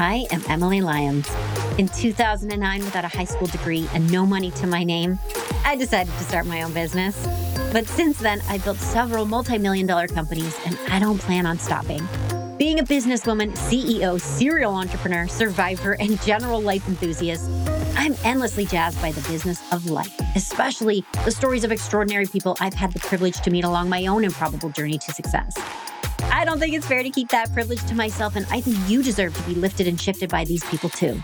I am Emily Lyons. In 2009, without a high school degree and no money to my name, I decided to start my own business. But since then, I've built several multi million dollar companies and I don't plan on stopping. Being a businesswoman, CEO, serial entrepreneur, survivor, and general life enthusiast, I'm endlessly jazzed by the business of life, especially the stories of extraordinary people I've had the privilege to meet along my own improbable journey to success. I don't think it's fair to keep that privilege to myself, and I think you deserve to be lifted and shifted by these people too.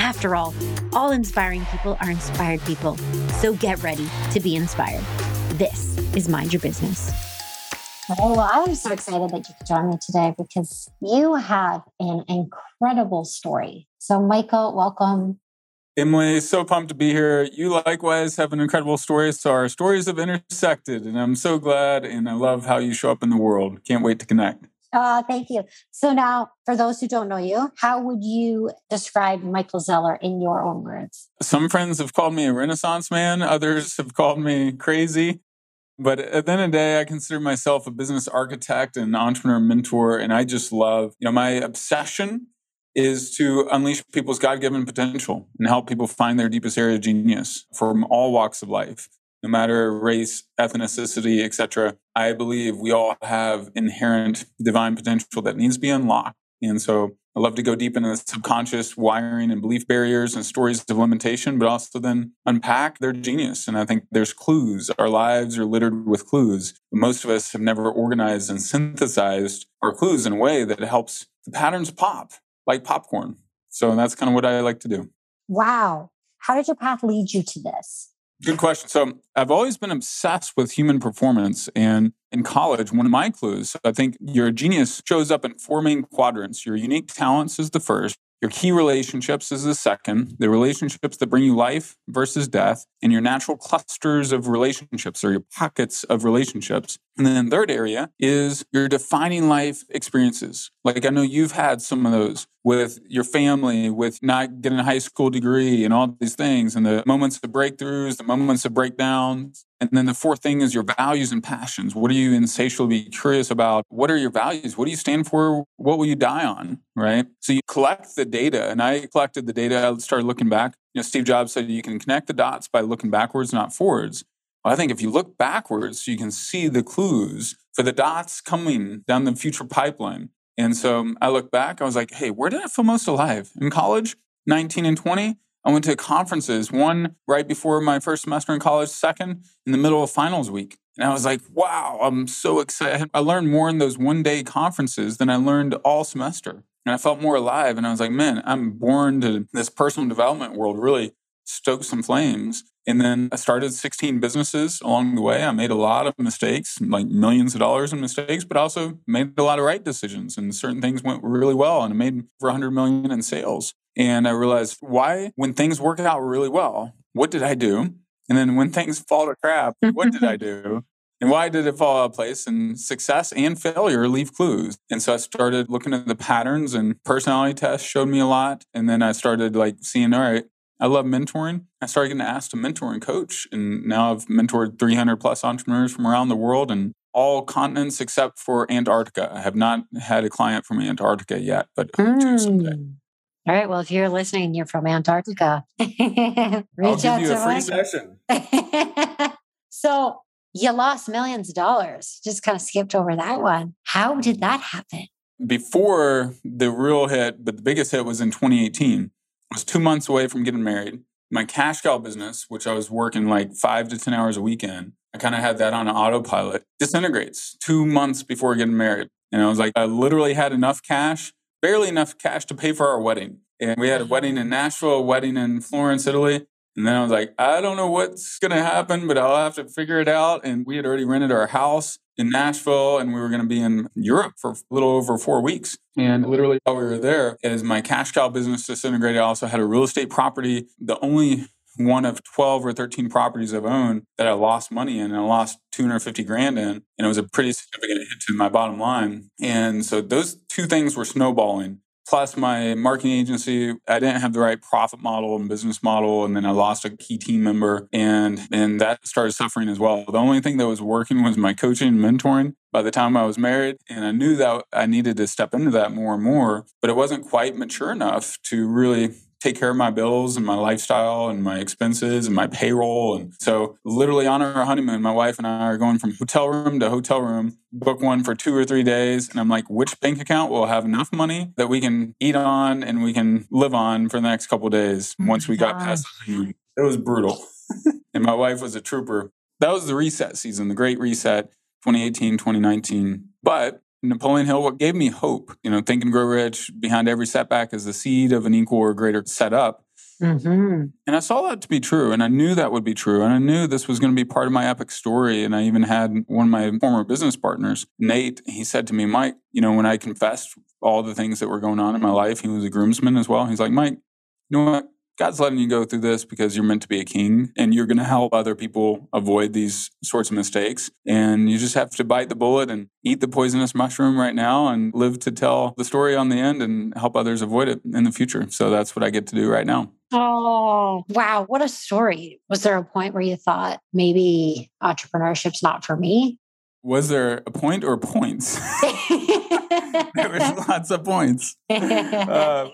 After all, all inspiring people are inspired people. So get ready to be inspired. This is Mind Your Business. Oh, well, I'm so excited that you could join me today because you have an incredible story. So, Michael, welcome. Emily, so pumped to be here. You likewise have an incredible story. So our stories have intersected, and I'm so glad and I love how you show up in the world. Can't wait to connect. Oh, thank you. So now, for those who don't know you, how would you describe Michael Zeller in your own words? Some friends have called me a renaissance man. Others have called me crazy. But at the end of the day, I consider myself a business architect and entrepreneur mentor. And I just love, you know, my obsession is to unleash people's God-given potential and help people find their deepest area of genius from all walks of life, no matter race, ethnicity, etc. I believe we all have inherent divine potential that needs to be unlocked. And so I love to go deep into the subconscious wiring and belief barriers and stories of limitation, but also then unpack their genius. And I think there's clues. Our lives are littered with clues. Most of us have never organized and synthesized our clues in a way that helps the patterns pop like popcorn. So that's kind of what I like to do. Wow. How did your path lead you to this? Good question. So I've always been obsessed with human performance. And in college, one of my clues, I think your genius shows up in four main quadrants. Your unique talents is the first. Your key relationships is the second, the relationships that bring you life versus death, and your natural clusters of relationships or your pockets of relationships. And then the third area is your defining life experiences. Like I know you've had some of those with your family, with not getting a high school degree and all these things, and the moments of breakthroughs, the moments of breakdowns. And then the fourth thing is your values and passions. What are you insatiably curious about? What are your values? What do you stand for? What will you die on? Right. So you collect the data, and I collected the data. I started looking back. You know, Steve Jobs said you can connect the dots by looking backwards, not forwards. Well, I think if you look backwards, you can see the clues for the dots coming down the future pipeline. And so I look back, I was like, hey, where did I feel most alive? In college, 19 and 20, I went to conferences, one right before my first semester in college, second in the middle of finals week. And I was like, wow, I'm so excited. I learned more in those one day conferences than I learned all semester. And I felt more alive. And I was like, man, I'm born to this personal development world, really stoked some flames. And then I started 16 businesses along the way. I made a lot of mistakes, like millions of dollars in mistakes, but also made a lot of right decisions. And certain things went really well. And I made over 100 million in sales. And I realized why, when things work out really well, what did I do? And then when things fall to crap, what did I do? And why did it fall out of place? And success and failure leave clues. And so I started looking at the patterns and personality tests showed me a lot. And then I started like seeing, all right, I love mentoring. I started getting asked to mentor and coach. And now I've mentored 300 plus entrepreneurs from around the world and all continents except for Antarctica. I have not had a client from Antarctica yet, but mm. someday. All right. Well, if you're listening, you're from Antarctica. reach I'll give you a free session. so you lost millions of dollars. Just kind of skipped over that one. How did that happen? Before the real hit, but the biggest hit was in 2018. I was two months away from getting married. My cash cow business, which I was working like five to 10 hours a weekend, I kind of had that on autopilot, disintegrates two months before getting married. And I was like, I literally had enough cash barely enough cash to pay for our wedding. And we had a wedding in Nashville, a wedding in Florence, Italy. And then I was like, I don't know what's going to happen, but I'll have to figure it out. And we had already rented our house in Nashville and we were going to be in Europe for a little over four weeks. And literally while we were there, as my cash cow business disintegrated, I also had a real estate property. The only one of 12 or 13 properties I've owned that I lost money in and I lost 250 grand in. And it was a pretty significant hit to my bottom line. And so those two things were snowballing. plus my marketing agency i didn't have the right profit model and business model and then i lost a key team member and and that started suffering as well the only thing that was working was my coaching and mentoring by the time i was married and i knew that i needed to step into that more and more but it wasn't quite mature enough to really take care of my bills and my lifestyle and my expenses and my payroll. And so, literally on our honeymoon, my wife and I are going from hotel room to hotel room, book one for two or three days. And I'm like, which bank account will have enough money that we can eat on and we can live on for the next couple days oh once we got past the honeymoon? It was brutal. and my wife was a trooper. That was the reset season, the great reset, 2018, 2019. But Napoleon Hill, what gave me hope, you know, think and grow rich behind every setback is the seed of an equal or greater setup. Mm-hmm. And I saw that to be true. And I knew that would be true. And I knew this was going to be part of my epic story. And I even had one of my former business partners, Nate, he said to me, Mike, you know, when I confessed all the things that were going on in my life, he was a groomsman as well. He's like, Mike, you know what? God's letting you go through this because you're meant to be a king and you're going to help other people avoid these sorts of mistakes. And you just have to bite the bullet and eat the poisonous mushroom right now and live to tell the story on the end and help others avoid it in the future. So that's what I get to do right now. Oh, wow. What a story. Was there a point where you thought maybe entrepreneurship's not for me? Was there a point or points? there was lots of points. Uh,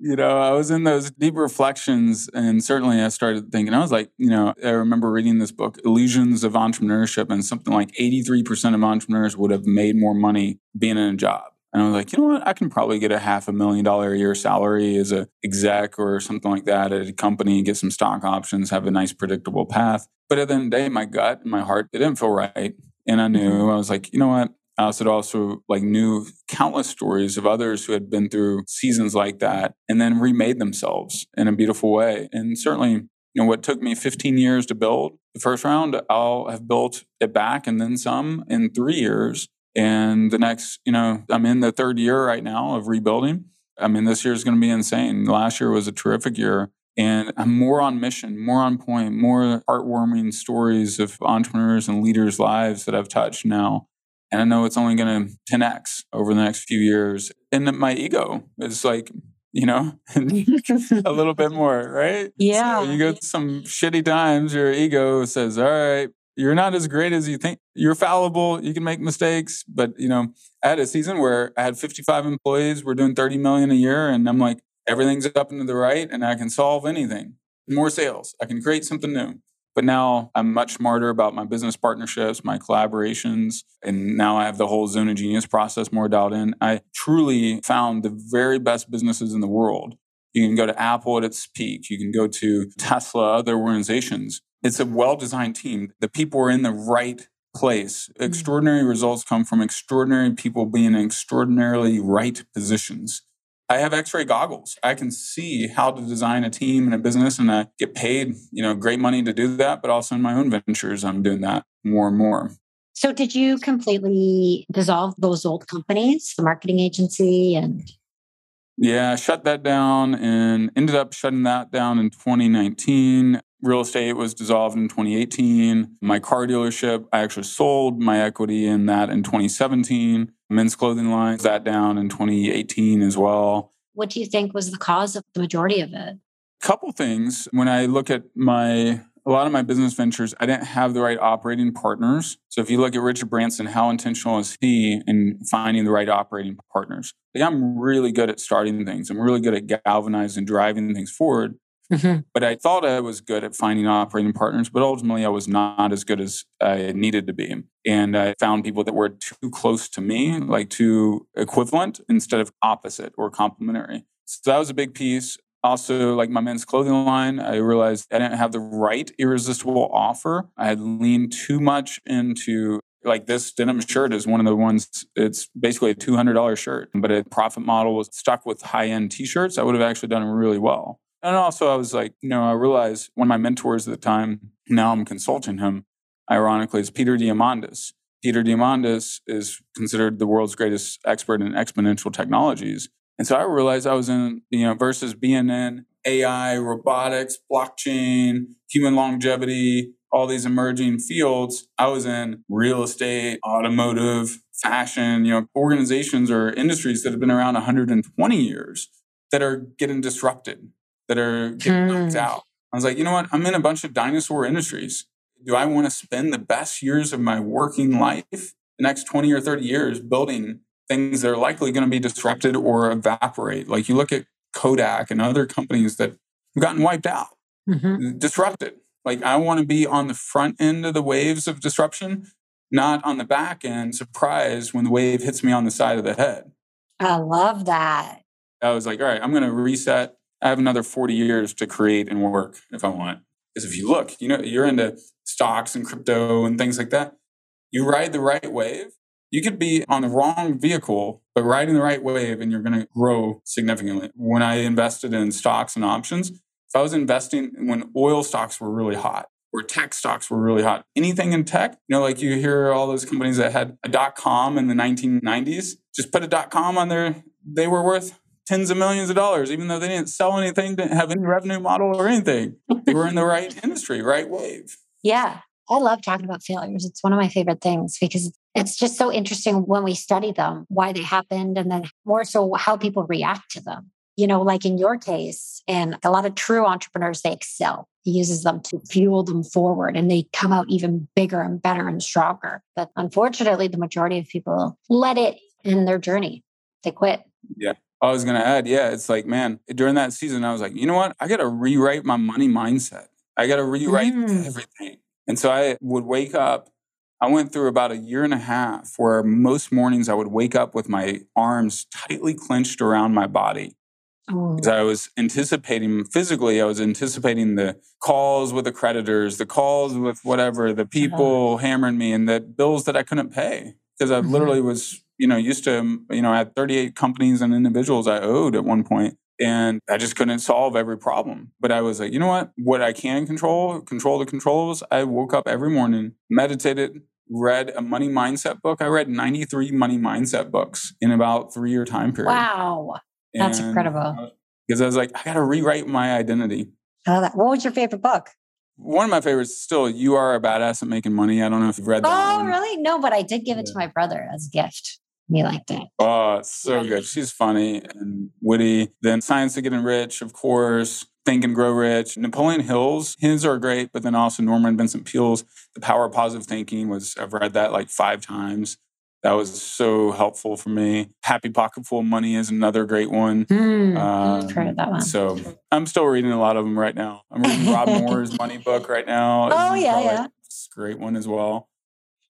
you know, I was in those deep reflections, and certainly I started thinking, I was like, you know, I remember reading this book, Illusions of Entrepreneurship, and something like 83% of entrepreneurs would have made more money being in a job. And I was like, you know what? I can probably get a half a million dollar a year salary as a exec or something like that at a company, get some stock options, have a nice predictable path. But at the end of the day, my gut and my heart, it didn't feel right. And I knew mm-hmm. I was like, you know what? Uh, I also also like knew countless stories of others who had been through seasons like that and then remade themselves in a beautiful way. And certainly, you know, what took me 15 years to build the first round, I'll have built it back and then some in three years. And the next, you know, I'm in the third year right now of rebuilding. I mean, this year is going to be insane. Last year was a terrific year. And I'm more on mission, more on point, more heartwarming stories of entrepreneurs and leaders' lives that I've touched now and I know it's only going to 10x over the next few years. And my ego is like, you know, a little bit more, right? Yeah. So you go some shitty times, your ego says, all right, you're not as great as you think. You're fallible. You can make mistakes. But, you know, I had a season where I had 55 employees. We're doing 30 million a year. And I'm like, everything's up and to the right and I can solve anything. More sales. I can create something new. But now I'm much smarter about my business partnerships, my collaborations, and now I have the whole Zone of Genius process more dialed in. I truly found the very best businesses in the world. You can go to Apple at its peak, you can go to Tesla, other organizations. It's a well designed team. The people are in the right place. Mm. Extraordinary results come from extraordinary people being in extraordinarily right positions. I have x-ray goggles. I can see how to design a team and a business and I get paid, you know, great money to do that, but also in my own ventures I'm doing that more and more. So did you completely dissolve those old companies, the marketing agency and yeah, shut that down and ended up shutting that down in 2019. Real estate was dissolved in 2018. My car dealership, I actually sold my equity in that in 2017 men's clothing line, that down in 2018 as well. What do you think was the cause of the majority of it? Couple things. When I look at my a lot of my business ventures, I didn't have the right operating partners. So if you look at Richard Branson, how intentional is he in finding the right operating partners? Like I'm really good at starting things. I'm really good at galvanizing, and driving things forward. Mm-hmm. But I thought I was good at finding operating partners, but ultimately I was not as good as I needed to be. And I found people that were too close to me, like too equivalent instead of opposite or complementary. So that was a big piece. Also, like my men's clothing line, I realized I didn't have the right irresistible offer. I had leaned too much into like this denim shirt is one of the ones it's basically a $200 shirt but a profit model was stuck with high-end t-shirts i would have actually done really well and also, I was like, you know, I realized one of my mentors at the time, now I'm consulting him, ironically, is Peter Diamandis. Peter Diamandis is considered the world's greatest expert in exponential technologies. And so I realized I was in, you know, versus being in AI, robotics, blockchain, human longevity, all these emerging fields. I was in real estate, automotive, fashion, you know, organizations or industries that have been around 120 years that are getting disrupted, that are getting knocked Hmm. out. I was like, you know what? I'm in a bunch of dinosaur industries. Do I want to spend the best years of my working life, the next 20 or 30 years, building things that are likely going to be disrupted or evaporate? Like you look at Kodak and other companies that have gotten wiped out, Mhm. disrupted. Like I want to be on the front end of the waves of disruption, not on the back end, surprised when the wave hits me on the side of the head. I love that. I was like, all right, I'm going to reset. I have another 40 years to create and work if I want. Because if you look, you know, you're into stocks and crypto and things like that. You ride the right wave. You could be on the wrong vehicle, but riding the right wave and you're going to grow significantly. When I invested in stocks and options, if I was investing when oil stocks were really hot or tech stocks were really hot, anything in tech, you know, like you hear all those companies that had a dot com in the 1990s, just put a dot com on there, they were worth tens of millions of dollars, even though they didn't sell anything, didn't have any revenue model or anything. They were in the right industry, right wave. Yeah. I love talking about failures. It's one of my favorite things because it's just so interesting when we study them, why they happened, and then more so how people react to them. You know, like in your case, and a lot of true entrepreneurs, they excel. He uses them to fuel them forward and they come out even bigger and better and stronger. But unfortunately, the majority of people let it in their journey. They quit. I was going to add, yeah, it's like, man, during that season, I was like, you know what? I got to rewrite my money mindset. I got to rewrite Mm. everything. And so I would wake up. I went through about a year and a half where most mornings I would wake up with my arms tightly clenched around my body. Oh, because I was anticipating physically, I was anticipating the calls with the creditors, the calls with whatever, the people hammering me, and the bills that I couldn't pay because I Mhm. literally was, you know, used to, you know, I had 38 companies and individuals I owed at one point, and I just couldn't solve every problem. But I was like, you know what? What I can control, control the controls. I woke up every morning, meditated. Read a money mindset book. I read 93 money mindset books in about three year time period. wow. That's And, incredible. uh, Because I was like, I got to rewrite my identity. I love that. What was your favorite book? One of my favorites still You Are a Badass at Making Money. I don't know if you've read that Oh, one. really? No, but I did give it to my brother as a gift. He liked it. Oh, so good. She's funny and witty. Then Science of Getting Rich, of course. Think and Grow Rich. Napoleon Hill's, his are great, but then also Norman Vincent Peale's The Power of Positive Thinking was, I've read that like five times. That was so helpful for me. Happy Pocket Full of Money is another great one. Hmm, Um, I've heard that one. So I'm still reading a lot of them right now. I'm reading Rob Moore's money book right now. Oh, yeah, yeah. It's a great one as well.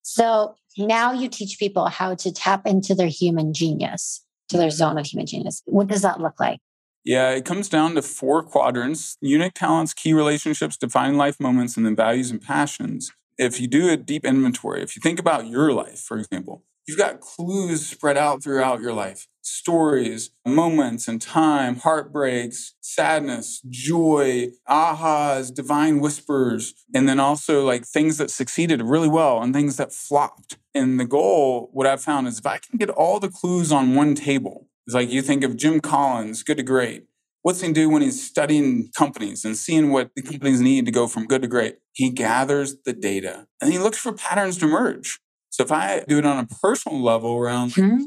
So now you teach people how to tap into their human genius, to their zone of human genius. What does that look like? Yeah, it comes down to four quadrants unique talents, key relationships, defining life moments, and then values and passions. If you do a deep inventory, if you think about your life, for example, you've got clues spread out throughout your life stories, moments and time, heartbreaks, sadness, joy, ahas, divine whispers, and then also like things that succeeded really well and things that flopped. And the goal, what I've found is if I can get all the clues on one table, it's like you think of Jim Collins, good to great. What's he do when he's studying companies and seeing what the companies need to go from good to great? He gathers the data and he looks for patterns to emerge. So if I do it on a personal level around Hmm.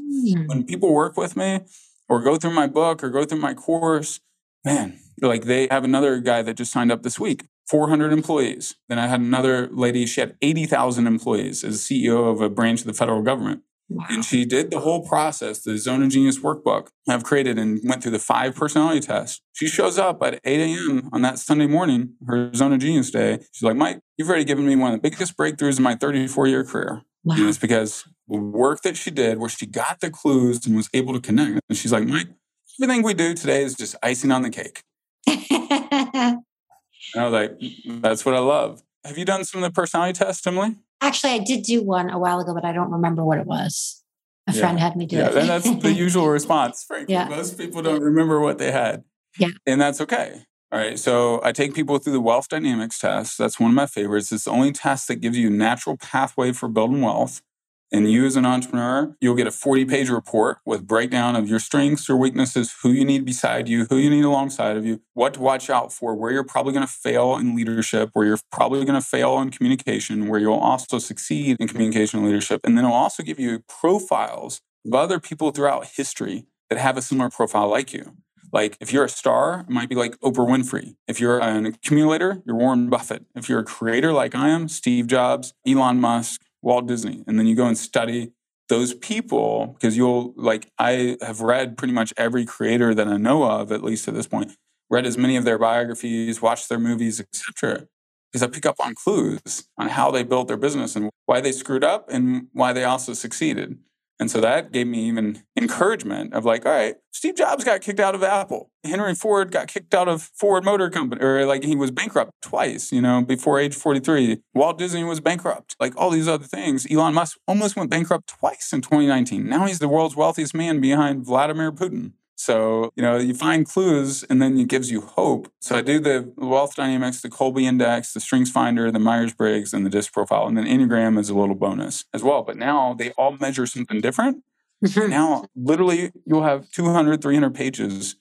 when people work with me or go through my book or go through my course, man, like they have another guy that just signed up this week, 400 employees. Then I had another lady, she had 80,000 employees as CEO of a branch of the federal government. And she did the whole process, the Zone of Genius workbook I've created and went through the five personality tests. She shows up at 8 a.m. on that Sunday morning, her Zone of Genius day. She's like, Mike, you've already given me one of the biggest breakthroughs in my 34 year career. Wow. it's because the work that she did, where she got the clues and was able to connect. And she's like, Mike, everything we do today is just icing on the cake. And I was like, mm, that's what I love. Have you done some of the personality tests, Emily? Actually, I did do one a while ago, but I don't remember what it was. A Yeah. friend had me do Yeah, it. and that's the usual response, frankly. Yeah. Most people don't remember what they had. Yeah. And that's okay. All right. So I take people through the wealth dynamics test. That's one of my favorites. It's the only test that gives you a natural pathway for building wealth. And you as an entrepreneur, you'll get a 40 page report with breakdown of your strengths, your weaknesses, who you need beside you, who you need alongside of you, what to watch out for, where you're probably going to fail in leadership, where you're probably going to fail in communication, where you'll also succeed in communication and leadership. And then it'll also give you profiles of other people throughout history that have a similar profile like you. Like if you're a star, it might be like Oprah Winfrey. If you're an accumulator, you're Warren Buffett. If you're a creator like I am, Steve Jobs, Elon Musk, Walt Disney. And then you go and study those people because you'll like I have read pretty much every creator that I know of, at least at this point, read as many of their biographies, watched their movies, etc. Because I pick up on clues on how they built their business and why they screwed up and why they also succeeded. And so that gave me even encouragement of like, all right, Steve Jobs got kicked out of Apple. Henry Ford got kicked out of Ford Motor Company, or like he was bankrupt twice, you know, before age 43. Walt Disney was bankrupt, like all these other things. Elon Musk almost went bankrupt twice in 2019. Now he's the world's wealthiest man behind Vladimir Putin. So, you know, you find clues and then it gives you hope. So I do the wealth dynamics, the Kolbe index, the StrengthsFinder, the Myers Briggs, and the DISC profile. And then Enneagram is a little bonus as well. But now they all measure something different. Now, literally, you'll have 200, 300 pages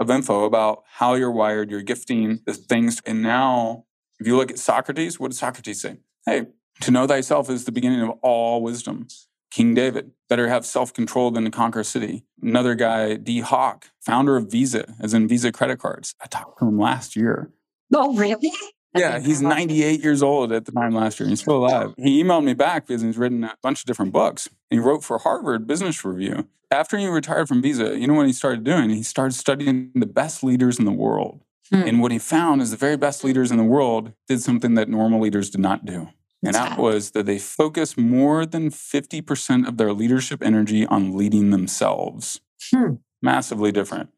of info about how you're wired, your gifting, the things. And now, if you look at Socrates, what did Socrates say? Hey, to know thyself is the beginning of all wisdom. King David, better have self control than to conquer a city. Another guy, Dee Hock, founder of Visa, as in Visa credit cards. I talked to him last year. Oh, really? Yeah, he's 98 years old at the time last year. And he's still alive. He emailed me back because he's written a bunch of different books. He wrote for Harvard Business Review. After he retired from Visa, you know what he started doing? He started studying the best leaders in the world. Hmm. And what he found is the very best leaders in the world did something that normal leaders did not do. And that was that they focus more than 50% of their leadership energy on leading themselves. Hmm. Massively different,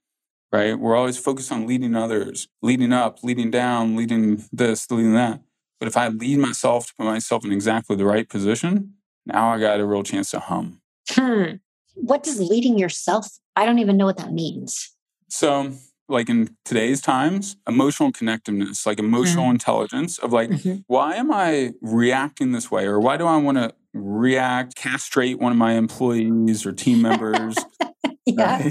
right? We're always focused on leading others, leading up, leading down, leading this, leading that. But if I lead myself to put myself in exactly the right position, now I got a real chance to hum. Hmm. What does leading yourself? I don't even know what that means. So like in today's times, emotional connectiveness, like emotional mm-hmm. intelligence of like, mm-hmm. why am I reacting this way? Or why do I want to react, castrate one of my employees or team members? yeah.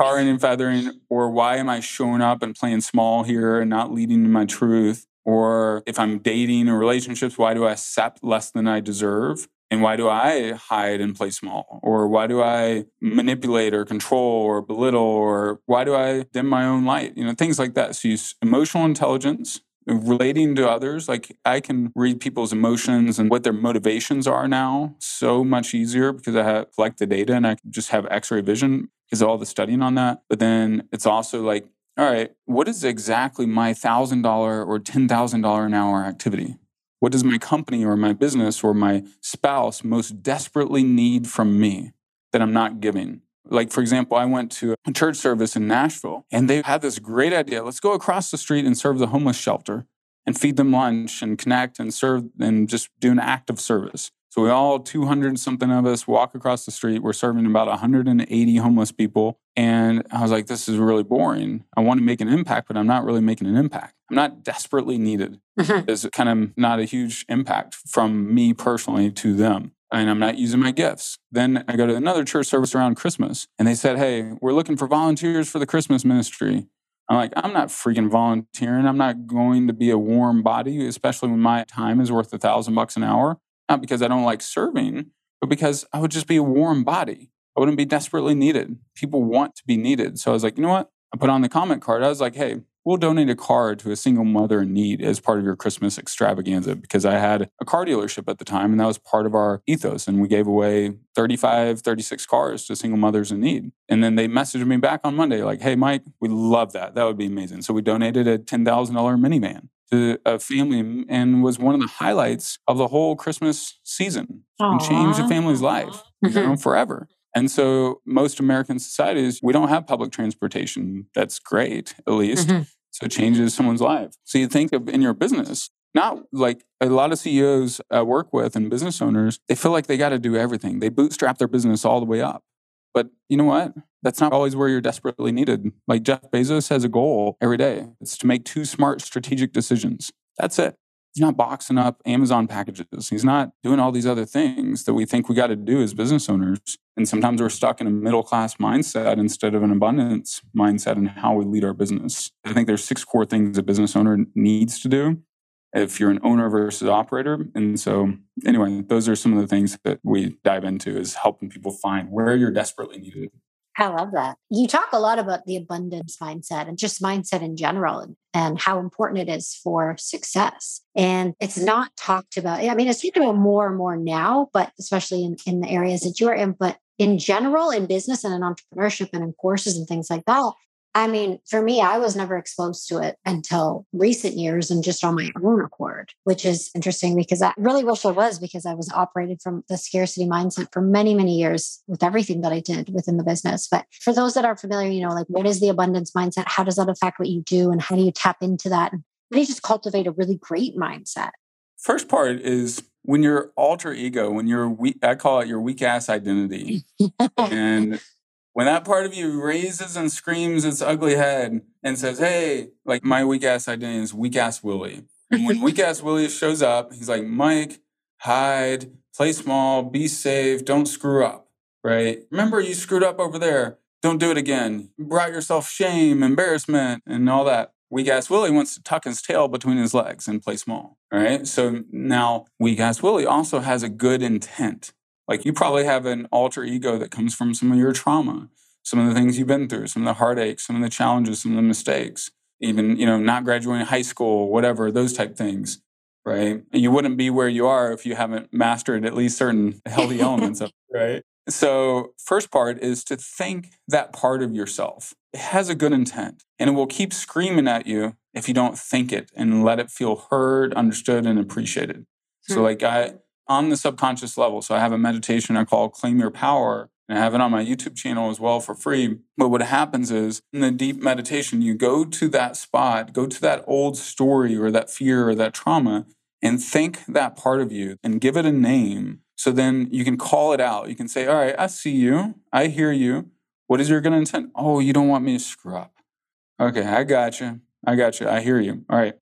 Tarring and feathering, or why am I showing up and playing small here and not leading in my truth? Or if I'm dating or relationships, why do I accept less than I deserve? And why do I hide and play small? Or why do I manipulate or control or belittle? Or why do I dim my own light? You know, things like that. So use emotional intelligence, relating to others. Like I can read people's emotions and what their motivations are now so much easier because I have collect the data and I just have x-ray vision because of all the studying on that. But then it's also like, all right, what is exactly my $1,000 or $10,000 an hour activity? What does my company or my business or my spouse most desperately need from me that I'm not giving? Like, for example, I went to a church service in Nashville and they had this great idea. Let's go across the street and serve the homeless shelter and feed them lunch and connect and serve and just do an act of service. So we all 200 something of us walk across the street. We're serving about 180 homeless people. And I was like, this is really boring. I want to make an impact, but I'm not really making an impact. I'm not desperately needed. Mm-hmm. There's kind of not a huge impact from me personally to them. And I'm not using my gifts. Then I go to another church service around Christmas and they said, Hey, we're looking for volunteers for the Christmas ministry. I'm like, I'm not freaking volunteering. I'm not going to be a warm body, especially when my time is worth a thousand bucks an hour not because I don't like serving, but because I would just be a warm body. I wouldn't be desperately needed. People want to be needed. So I was like, you know what? I put on the comment card. I was like, hey, we'll donate a car to a single mother in need as part of your Christmas extravaganza because I had a car dealership at the time and that was part of our ethos. And we gave away 35, 36 cars to single mothers in need. And then they messaged me back on Monday, like, hey, Mike, we love that. That would be amazing. So we donated a $10,000 minivan to a family and was one of the highlights of the whole Christmas season Aww. and changed a family's life you know, forever. And so most American societies, we don't have public transportation. That's great, at least. Mm-hmm. So it changes someone's life. So you think of in your business, not like a lot of CEOs I work with and business owners, they feel like they got to do everything. They bootstrap their business all the way up. But you know what? That's not always where you're desperately needed. Like Jeff Bezos has a goal every day. It's to make two smart strategic decisions. That's it. He's not boxing up Amazon packages. He's not doing all these other things that we think we got to do as business owners. And sometimes we're stuck in a middle class mindset instead of an abundance mindset in how we lead our business. I think there's six core things a business owner needs to do if you're an owner versus operator. And so, anyway, those are some of the things that we dive into is helping people find where you're desperately needed. I love that. You talk a lot about the abundance mindset and just mindset in general and, how important it is for success. And it's not talked about. I mean, it's talked about more and more now, but especially in, in the areas that you're in. But in general, in business and in entrepreneurship and in courses and things like that, I mean, for me, I was never exposed to it until recent years and just on my own accord, which is interesting because I really wish I was because I was operated from the scarcity mindset for many, many years with everything that I did within the business. But for those that are familiar, you know, like what is the abundance mindset? How does that affect what you do? And how do you tap into that? And how do you just cultivate a really great mindset? First part is when your alter ego, when you're weak, I call it your weak ass identity. and when that part of you raises and screams its ugly head and says, Hey, like my weak ass identity is weak ass Willie. And when weak ass Willie shows up, he's like, Mike, hide, play small, be safe, don't screw up, right? Remember, you screwed up over there. Don't do it again. You brought yourself shame, embarrassment, and all that. Weak ass Willie wants to tuck his tail between his legs and play small, right? So now weak ass Willie also has a good intent. Like you probably have an alter ego that comes from some of your trauma, some of the things you've been through, some of the heartaches, some of the challenges, some of the mistakes, even, you know, not graduating high school, whatever, those type things. Right. And you wouldn't be where you are if you haven't mastered at least certain healthy elements of it. Right. So, first part is to think that part of yourself. It has a good intent and it will keep screaming at you if you don't think it and let it feel heard, understood, and appreciated. So, hmm. like, I, on the subconscious level. So I have a meditation I call Claim Your Power. And I have it on my YouTube channel as well for free. But what happens is in the deep meditation, you go to that spot, go to that old story or that fear or that trauma, and think that part of you and give it a name. So then you can call it out. You can say, All right, I see you. I hear you. What is your good intent? Oh, you don't want me to screw up. Okay, I got you. I got you. I hear you. All right.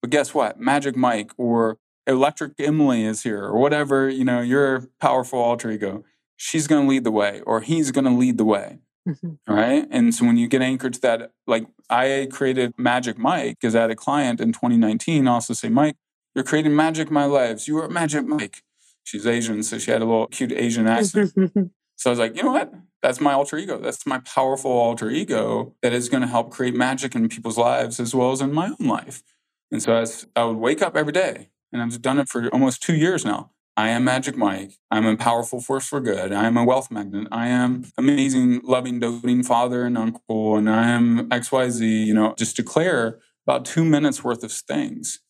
But guess what? Magic Mike or Electric Emily is here, or whatever, you know, your powerful alter ego, she's going to lead the way, or he's going to lead the way. Mm-hmm. Right. And so when you get anchored to that, like I created Magic Mike because I had a client in 2019 also say, Mike, you're creating magic in my lives. You are Magic Mike. She's Asian, so she had a little cute Asian accent. so I was like, you know what? That's my alter ego. That's my powerful alter ego that is going to help create magic in people's lives as well as in my own life. And so as I would wake up every day and I've done it for almost two years now. I am Magic Mike. I'm a powerful force for good. I am a wealth magnet. I am amazing, loving, doting father and uncle. And I am XYZ, you know, just declare about two minutes worth of things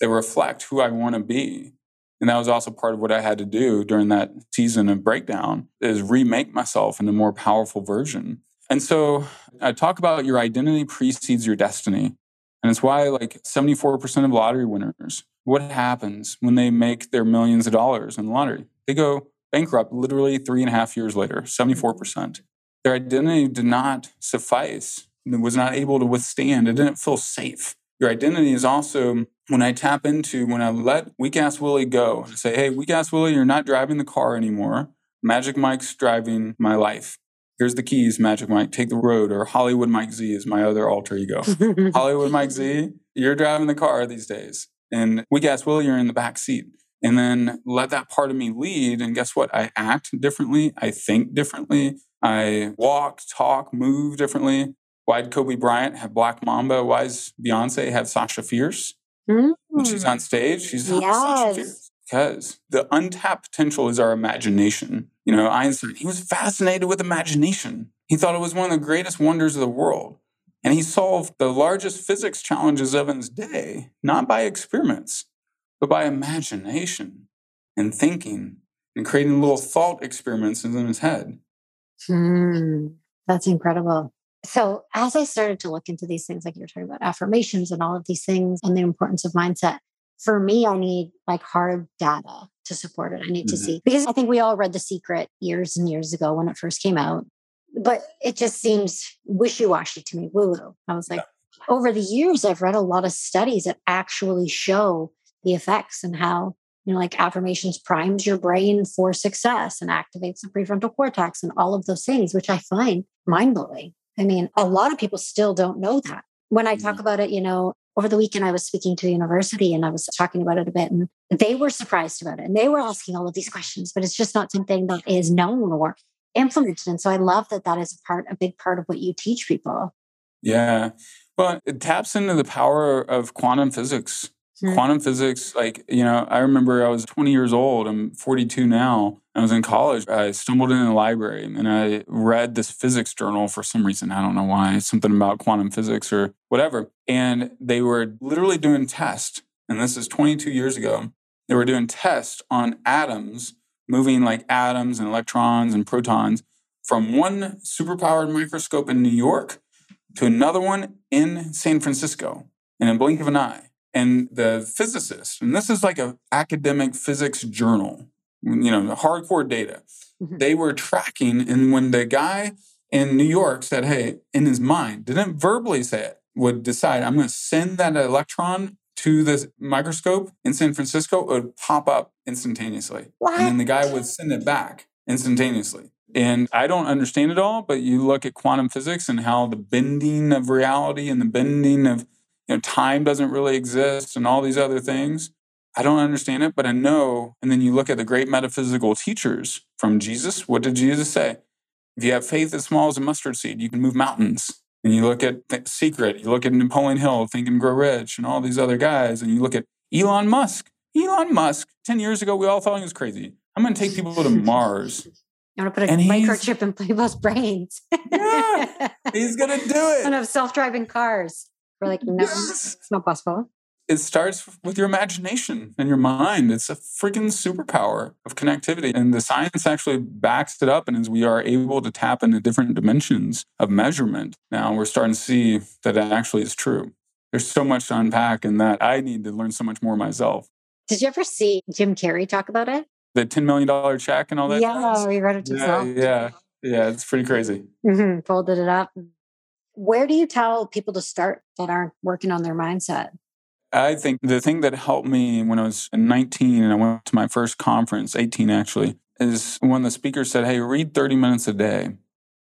that reflect who I want to be. And that was also part of what I had to do during that season of breakdown is remake myself in a more powerful version. And so I talk about your identity precedes your destiny. And it's why like 74% of lottery winners what happens when they make their millions of dollars in the lottery? They go bankrupt literally three and a half years later, 74%. Their identity did not suffice, it was not able to withstand, it didn't feel safe. Your identity is also when I tap into, when I let Weak Ass Willie go and say, hey, Weak Ass Willie, you're not driving the car anymore. Magic Mike's driving my life. Here's the keys, Magic Mike, take the road. Or Hollywood Mike Z is my other alter ego. Hollywood Mike Z, you're driving the car these days and we ass Will, you're in the back seat. And then let that part of me lead. And guess what? I act differently. I think differently. I walk, talk, move differently. Why did Kobe Bryant have Black Mamba? Why does Beyonce have Sasha Fierce? Mm. When she's on stage, she's yes. Sasha Fierce. Because the untapped potential is our imagination. You know, Einstein, he was fascinated with imagination. He thought it was one of the greatest wonders of the world. And he solved the largest physics challenges of his day, not by experiments, but by imagination and thinking and creating little thought experiments in his head. Hmm, that's incredible. So, as I started to look into these things, like you're talking about affirmations and all of these things and the importance of mindset, for me, I need like hard data to support it. I need mm-hmm. to see because I think we all read The Secret years and years ago when it first came out but it just seems wishy-washy to me woo woo. I was like, yeah. over the years, I've read a lot of studies that actually show the effects and how, you know, like affirmations primes your brain for success and activates the prefrontal cortex and all of those things, which I find mind blowing. I mean, a lot of people still don't know that. When I talk mm-hmm. about it, you know, over the weekend, I was speaking to a university and I was talking about it a bit, and they were surprised about it. And they were asking all of these questions, but it's just not something that is known or implemented. And so I love that that is a part, a big part of what you teach people. Yeah. Well, it taps into the power of quantum physics. Mm-hmm. Quantum physics, like, you know, I remember I was 20 years old. I'm 42 now. I was in college. I stumbled in a library and I read this physics journal for some reason. I don't know why, something about quantum physics or whatever. And they were literally doing tests. And this is 22 years ago. They were doing tests on atoms, moving like atoms and electrons and protons from one superpowered microscope in New York to another one in San Francisco in a blink of an eye. And the physicist, and this is like an academic physics journal, you know, the hardcore data. Mm-hmm. They were tracking, and when the guy in New York said, "Hey," in his mind, didn't verbally say it, would decide, "I'm going to send that electron to the microscope in San Francisco," it would pop up instantaneously, what? and then the guy would send it back instantaneously. And I don't understand it all, but you look at quantum physics and how the bending of reality and the bending of you know time doesn't really exist and all these other things. I don't understand it, but I know. And then you look at the great metaphysical teachers from Jesus. What did Jesus say? If you have faith as small as a mustard seed, you can move mountains. And you look at the Secret, you look at Napoleon Hill, Think and Grow Rich, and all these other guys, and you look at Elon Musk. Elon Musk, 10 years ago, we all thought he was crazy. I'm going to take people to Mars. I'm going to put a and microchip in people's brains. yeah, he's going to do it. And have self driving cars. We're like, no, yes. it's not possible it starts with your imagination and your mind. It's a freaking superpower of connectivity. And the science actually backs it up. And as we are able to tap into different dimensions of measurement, now we're starting to see that it actually is true. There's so much to unpack in that I need to learn so much more myself. Did you ever see Jim Carrey talk about it? The $10 million check and all that? Yeah, he wrote it to yeah, yeah, yeah, it's pretty crazy. Mm-hmm. Folded it up. Where do you tell people to start that aren't working on their mindset? I think the thing that helped me when I was 19 and I went to my first conference, 18 actually, is when the speaker said, Hey, read 30 minutes a day.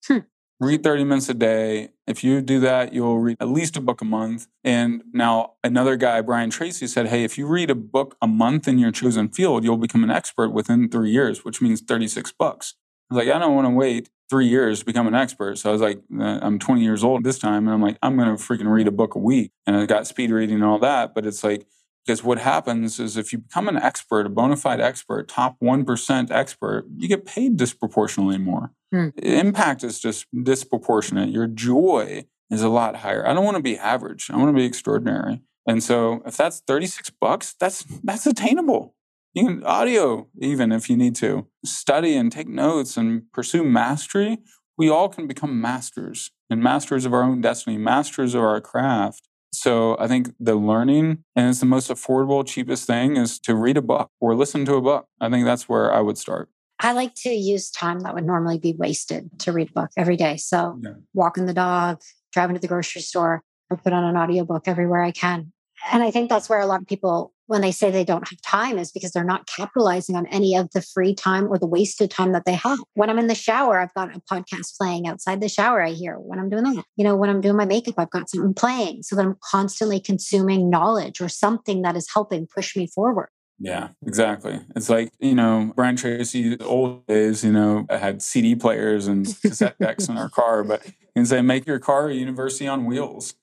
Hmm. Read 30 minutes a day. If you do that, you'll read at least a book a month. And now another guy, Brian Tracy, said, Hey, if you read a book a month in your chosen field, you'll become an expert within three years, which means 36 books. I was like, I don't want to wait three years to become an expert. So I was like, I'm 20 years old this time. And I'm like, I'm going to freaking read a book a week. And I got speed reading and all that. But it's like, because what happens is if you become an expert, a bona fide expert, top 1% expert, you get paid disproportionately more. Hmm. Impact is just disproportionate. Your joy is a lot higher. I don't want to be average. I want to be extraordinary. And so if that's 36 bucks, that's that's attainable. You can audio even if you need to. Study and take notes and pursue mastery. We all can become masters and masters of our own destiny, masters of our craft. So I think the learning and it's the most affordable, cheapest thing is to read a book or listen to a book. I think that's where I would start. I like to use time that would normally be wasted to read a book every day. So yeah. walking the dog, driving to the grocery store, or put on an audiobook everywhere I can. And I think that's where a lot of people when they say they don't have time is because they're not capitalizing on any of the free time or the wasted time that they have. When I'm in the shower, I've got a podcast playing outside the shower. I hear when I'm doing that. You know, when I'm doing my makeup, I've got something playing so that I'm constantly consuming knowledge or something that is helping push me forward. Yeah, exactly. It's like, you know, Brian Tracy, old days, you know, I had CD players and cassette decks in our car, but you can say, make your car a university on wheels.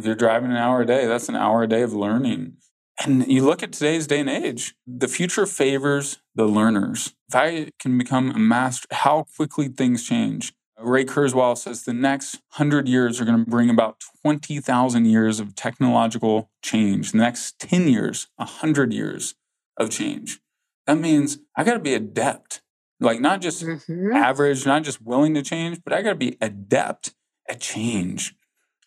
If you're driving an hour a day, that's an hour a day of learning. And you look at today's day and age, the future favors the learners. If I can become a master, how quickly things change. Ray Kurzweil says the next 100 years are going to bring about 20,000 years of technological change. The next 10 years, 100 years of change. That means I got to be adept, like not just mm-hmm. average, not just willing to change, but I got to be adept at change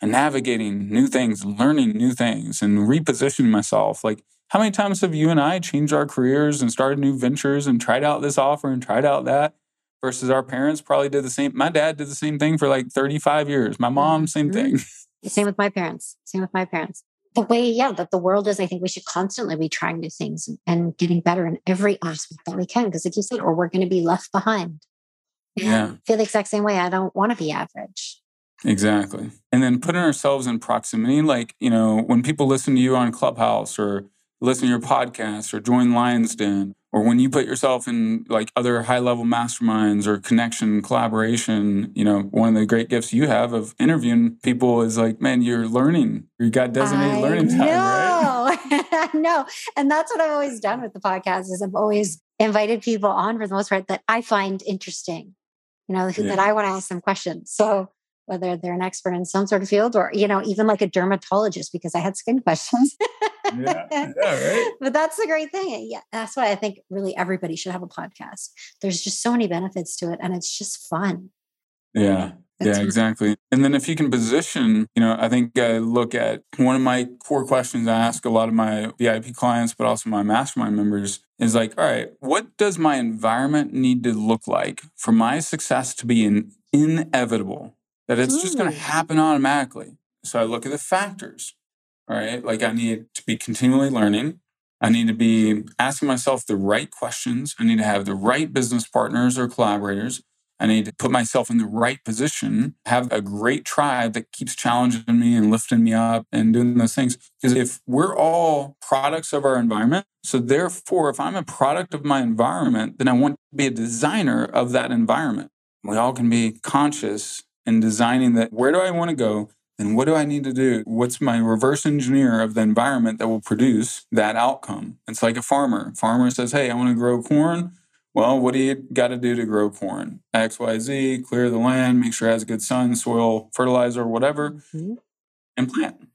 and navigating new things, learning new things, and repositioning myself. Like, how many times have you and I changed our careers and started new ventures and tried out this offer and tried out that? Versus our parents probably did the same. My dad did the same thing for like 35 years. My mom, same mm-hmm. thing. Same with my parents. Same with my parents. the way, yeah, that the world is, I think we should constantly be trying new things and getting better in every aspect that we can. Because, like you said, or we're going to be left behind. And Yeah. I feel the exact same way. I don't want to be average. Exactly. And then putting ourselves in proximity, like, you know, when people listen to you on Clubhouse or listen to your podcast or join Lions Den, or when you put yourself in like other high level masterminds or connection, collaboration, you know, one of the great gifts you have of interviewing people is like, man, you're learning. You got designated I learning time, right? know. no. And that's what I've always done with the podcast is I've always invited people on for the most part that I find interesting, you know, who Yeah. that I want to ask them questions. So whether they're an expert in some sort of field or, you know, even like a dermatologist because I had skin questions. Yeah. Yeah, right. but that's the great thing. Yeah. That's why I think really everybody should have a podcast. There's just so many benefits to it and it's just fun. Yeah. That's yeah, exactly. And then if you can position, you know, I think I look at one of my core questions I ask a lot of my VIP clients, but also my mastermind members is like, all right, what does my environment need to look like for my success to be in, inevitable? That it's just going to mm. happen automatically. So I look at the factors, all right? Like I need to be continually learning. I need to be asking myself the right questions. I need to have the right business partners or collaborators. I need to put myself in the right position, have a great tribe that keeps challenging me and lifting me up and doing those things. Because if we're all products of our environment, so therefore, if I'm a product of my environment, then I want to be a designer of that environment. We all can be conscious in designing that where do I want to go? And what do I need to do? What's my reverse engineer of the environment that will produce that outcome? It's like a farmer. Farmer says, Hey, I want to grow corn. Well, what do you got to do to grow corn? X, Y, Z, clear the land, make sure it has good sun, soil, fertilizer, whatever, Mhm. and plant.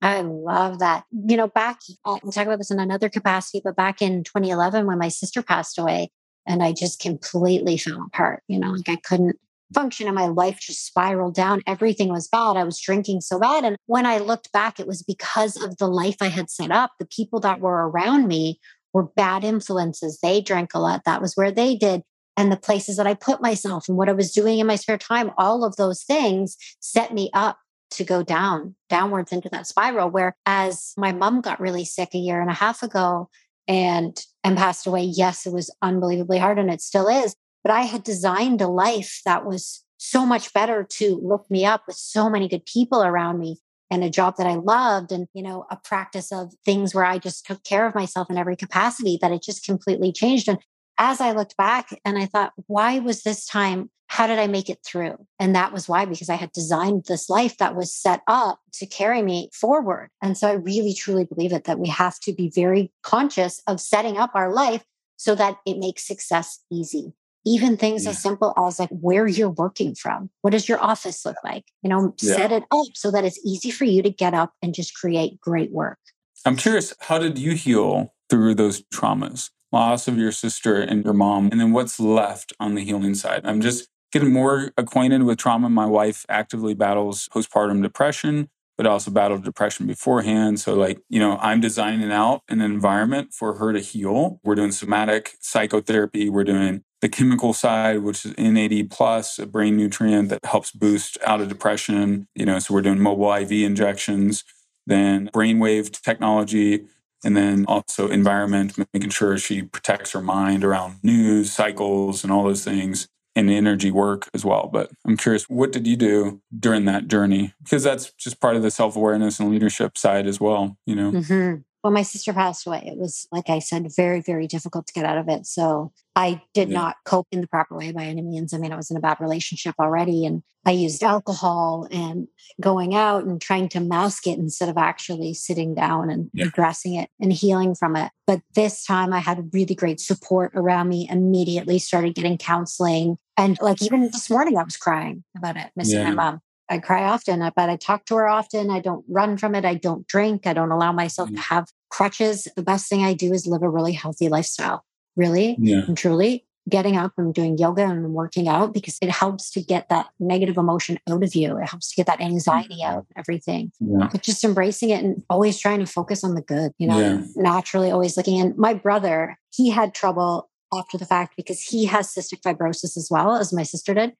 I love that. You know, back, uh, we'll talk about this in another capacity, but back in 2011, when my sister passed away, and I just completely fell apart, you know, like I couldn't function and my life just spiraled down. Everything was bad. I was drinking so bad. And when I looked back, it was because of the life I had set up. The people that were around me were bad influences. They drank a lot. That was where they did. And the places that I put myself and what I was doing in my spare time, all of those things set me up to go down, downwards into that spiral. Whereas my mom got really sick a year and a half ago and and passed away. Yes, it was unbelievably hard and it still is. But I had designed a life that was so much better to look me up with so many good people around me and a job that I loved and you know a practice of things where I just took care of myself in every capacity that it just completely changed. And as I looked back and I thought why was this time how did I make it through? And that was why because I had designed this life that was set up to carry me forward. And so I really truly believe it that we have to be very conscious of setting up our life so that it makes success easy even things Yeah. as simple as like where you're working from what does your office look like you know Yeah. set it up so that it's easy for you to get up and just create great work I'm curious, how did you heal through those traumas? Loss of your sister and your mom, and then what's left on the healing side? I'm just getting more acquainted with trauma. My wife actively battles postpartum depression, but also battled depression beforehand. So, like, you know, I'm designing out an environment for her to heal. We're doing somatic psychotherapy, we're doing the chemical side, which is NAD plus, a brain nutrient that helps boost out of depression. You know, so we're doing mobile IV injections then brainwave technology, and then also environment, making sure she protects her mind around news cycles and all those things, and energy work as well. But I'm curious, what did you do during that journey? Because that's just part of the self awareness and leadership side as well. You know, Mhm. When my sister passed away, it was, like I said, very, very difficult to get out of it. So I did Yeah. not cope in the proper way by any means. I mean, I was in a bad relationship already, and I used alcohol and going out and trying to mask it instead of actually sitting down and Yeah. addressing it and healing from it. But this time I had really great support around me, immediately started getting counseling. And like even this morning, I was crying about it, missing Yeah. my mom. I cry often, but I talk to her often. I don't run from it. I don't drink. I don't allow myself Mm. to have crutches. The best thing I do is live a really healthy lifestyle, really yeah, and truly getting up and doing yoga and working out because it helps to get that negative emotion out of you. It helps to get that anxiety out, of everything. yeah, But just embracing it and always trying to focus on the good, you know, Yeah. naturally always looking in. My brother, he had trouble after the fact because he has cystic fibrosis as well as my sister did.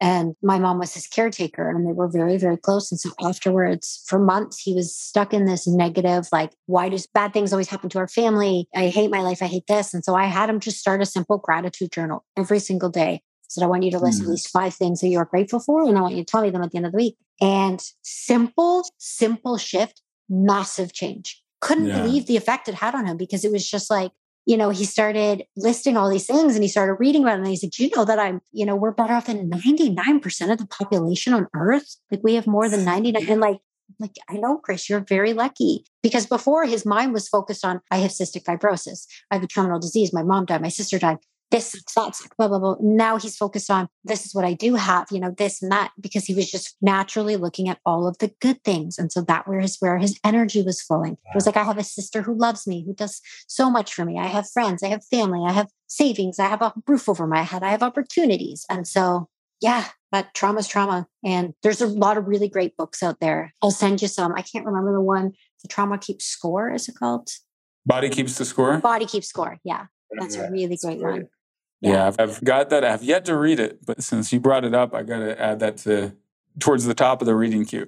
And my mom was his caretaker and they were very, very close. And so afterwards, for months, he was stuck in this negative, like, why do bad things always happen to our family? I hate my life. I hate this. And so I had him just start a simple gratitude journal every single day. said, I want you to list mm. at least five things that you're grateful for. And I want you to tell me them at the end of the week. And simple, simple shift, massive change. Couldn't yeah. believe the effect it had on him because it was just like, you know, he started listing all these things and he started reading about it. And he said, you know that I'm, you know, we're better off than 99% of the population on earth. Like we have more than 99. And like, like, I know, Chris, you're very lucky because before his mind was focused on, I have cystic fibrosis. I have a terminal disease. My mom died. My sister died this sucks, blah, blah, blah. Now he's focused on this is what I do have, you know, this and that, because he was just naturally looking at all of the good things. And so that where his where his energy was flowing. It was like, I have a sister who loves me, who does so much for me. I have friends, I have family, I have savings, I have a roof over my head, I have opportunities. And so, yeah, but trauma's trauma. And there's a lot of really great books out there. I'll send you some. I can't remember the one, The Trauma Keeps Score, is it called? Body Keeps the Score? Body Keeps Score. Yeah. That's a really great one. Yeah, I've, I've got that. I've yet to read it, but since you brought it up, I got to add that to towards the top of the reading queue.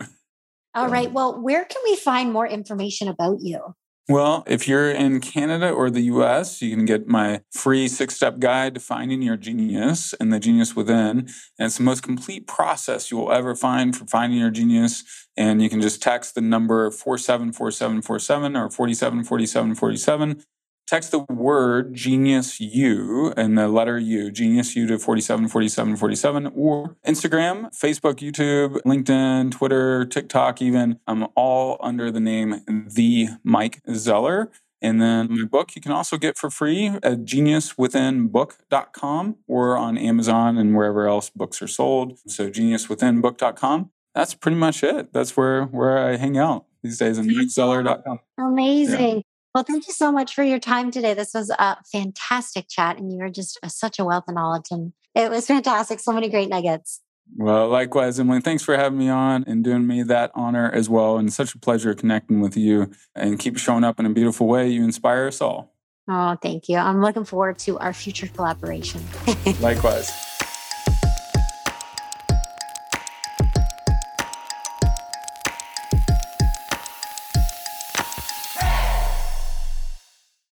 All right. Well, where can we find more information about you? Well, if you're in Canada or the US, you can get my free six step guide to finding your genius and the genius within. And it's the most complete process you will ever find for finding your genius. And you can just text the number 474747 or 474747 text the word genius u and the letter u genius u to 474747 or instagram facebook youtube linkedin twitter tiktok even. I'm all under the name the mike zeller. And then my book you can also get for free at geniuswithinbook.com or on amazon and wherever else books are sold. So geniuswithinbook.com that's pretty much it. That's where where i hang out these days on mikezeller.com amazing. yeah. Well, thank you so much for your time today. This was a fantastic chat, and you were just a, such a wealth of knowledge, and it was fantastic. So many great nuggets. Well, likewise, Emily, thanks for having me on and doing me that honor as well. And such a pleasure connecting with you and keep showing up in a beautiful way. You inspire us all. Oh, thank you. I'm looking forward to our future collaboration. likewise.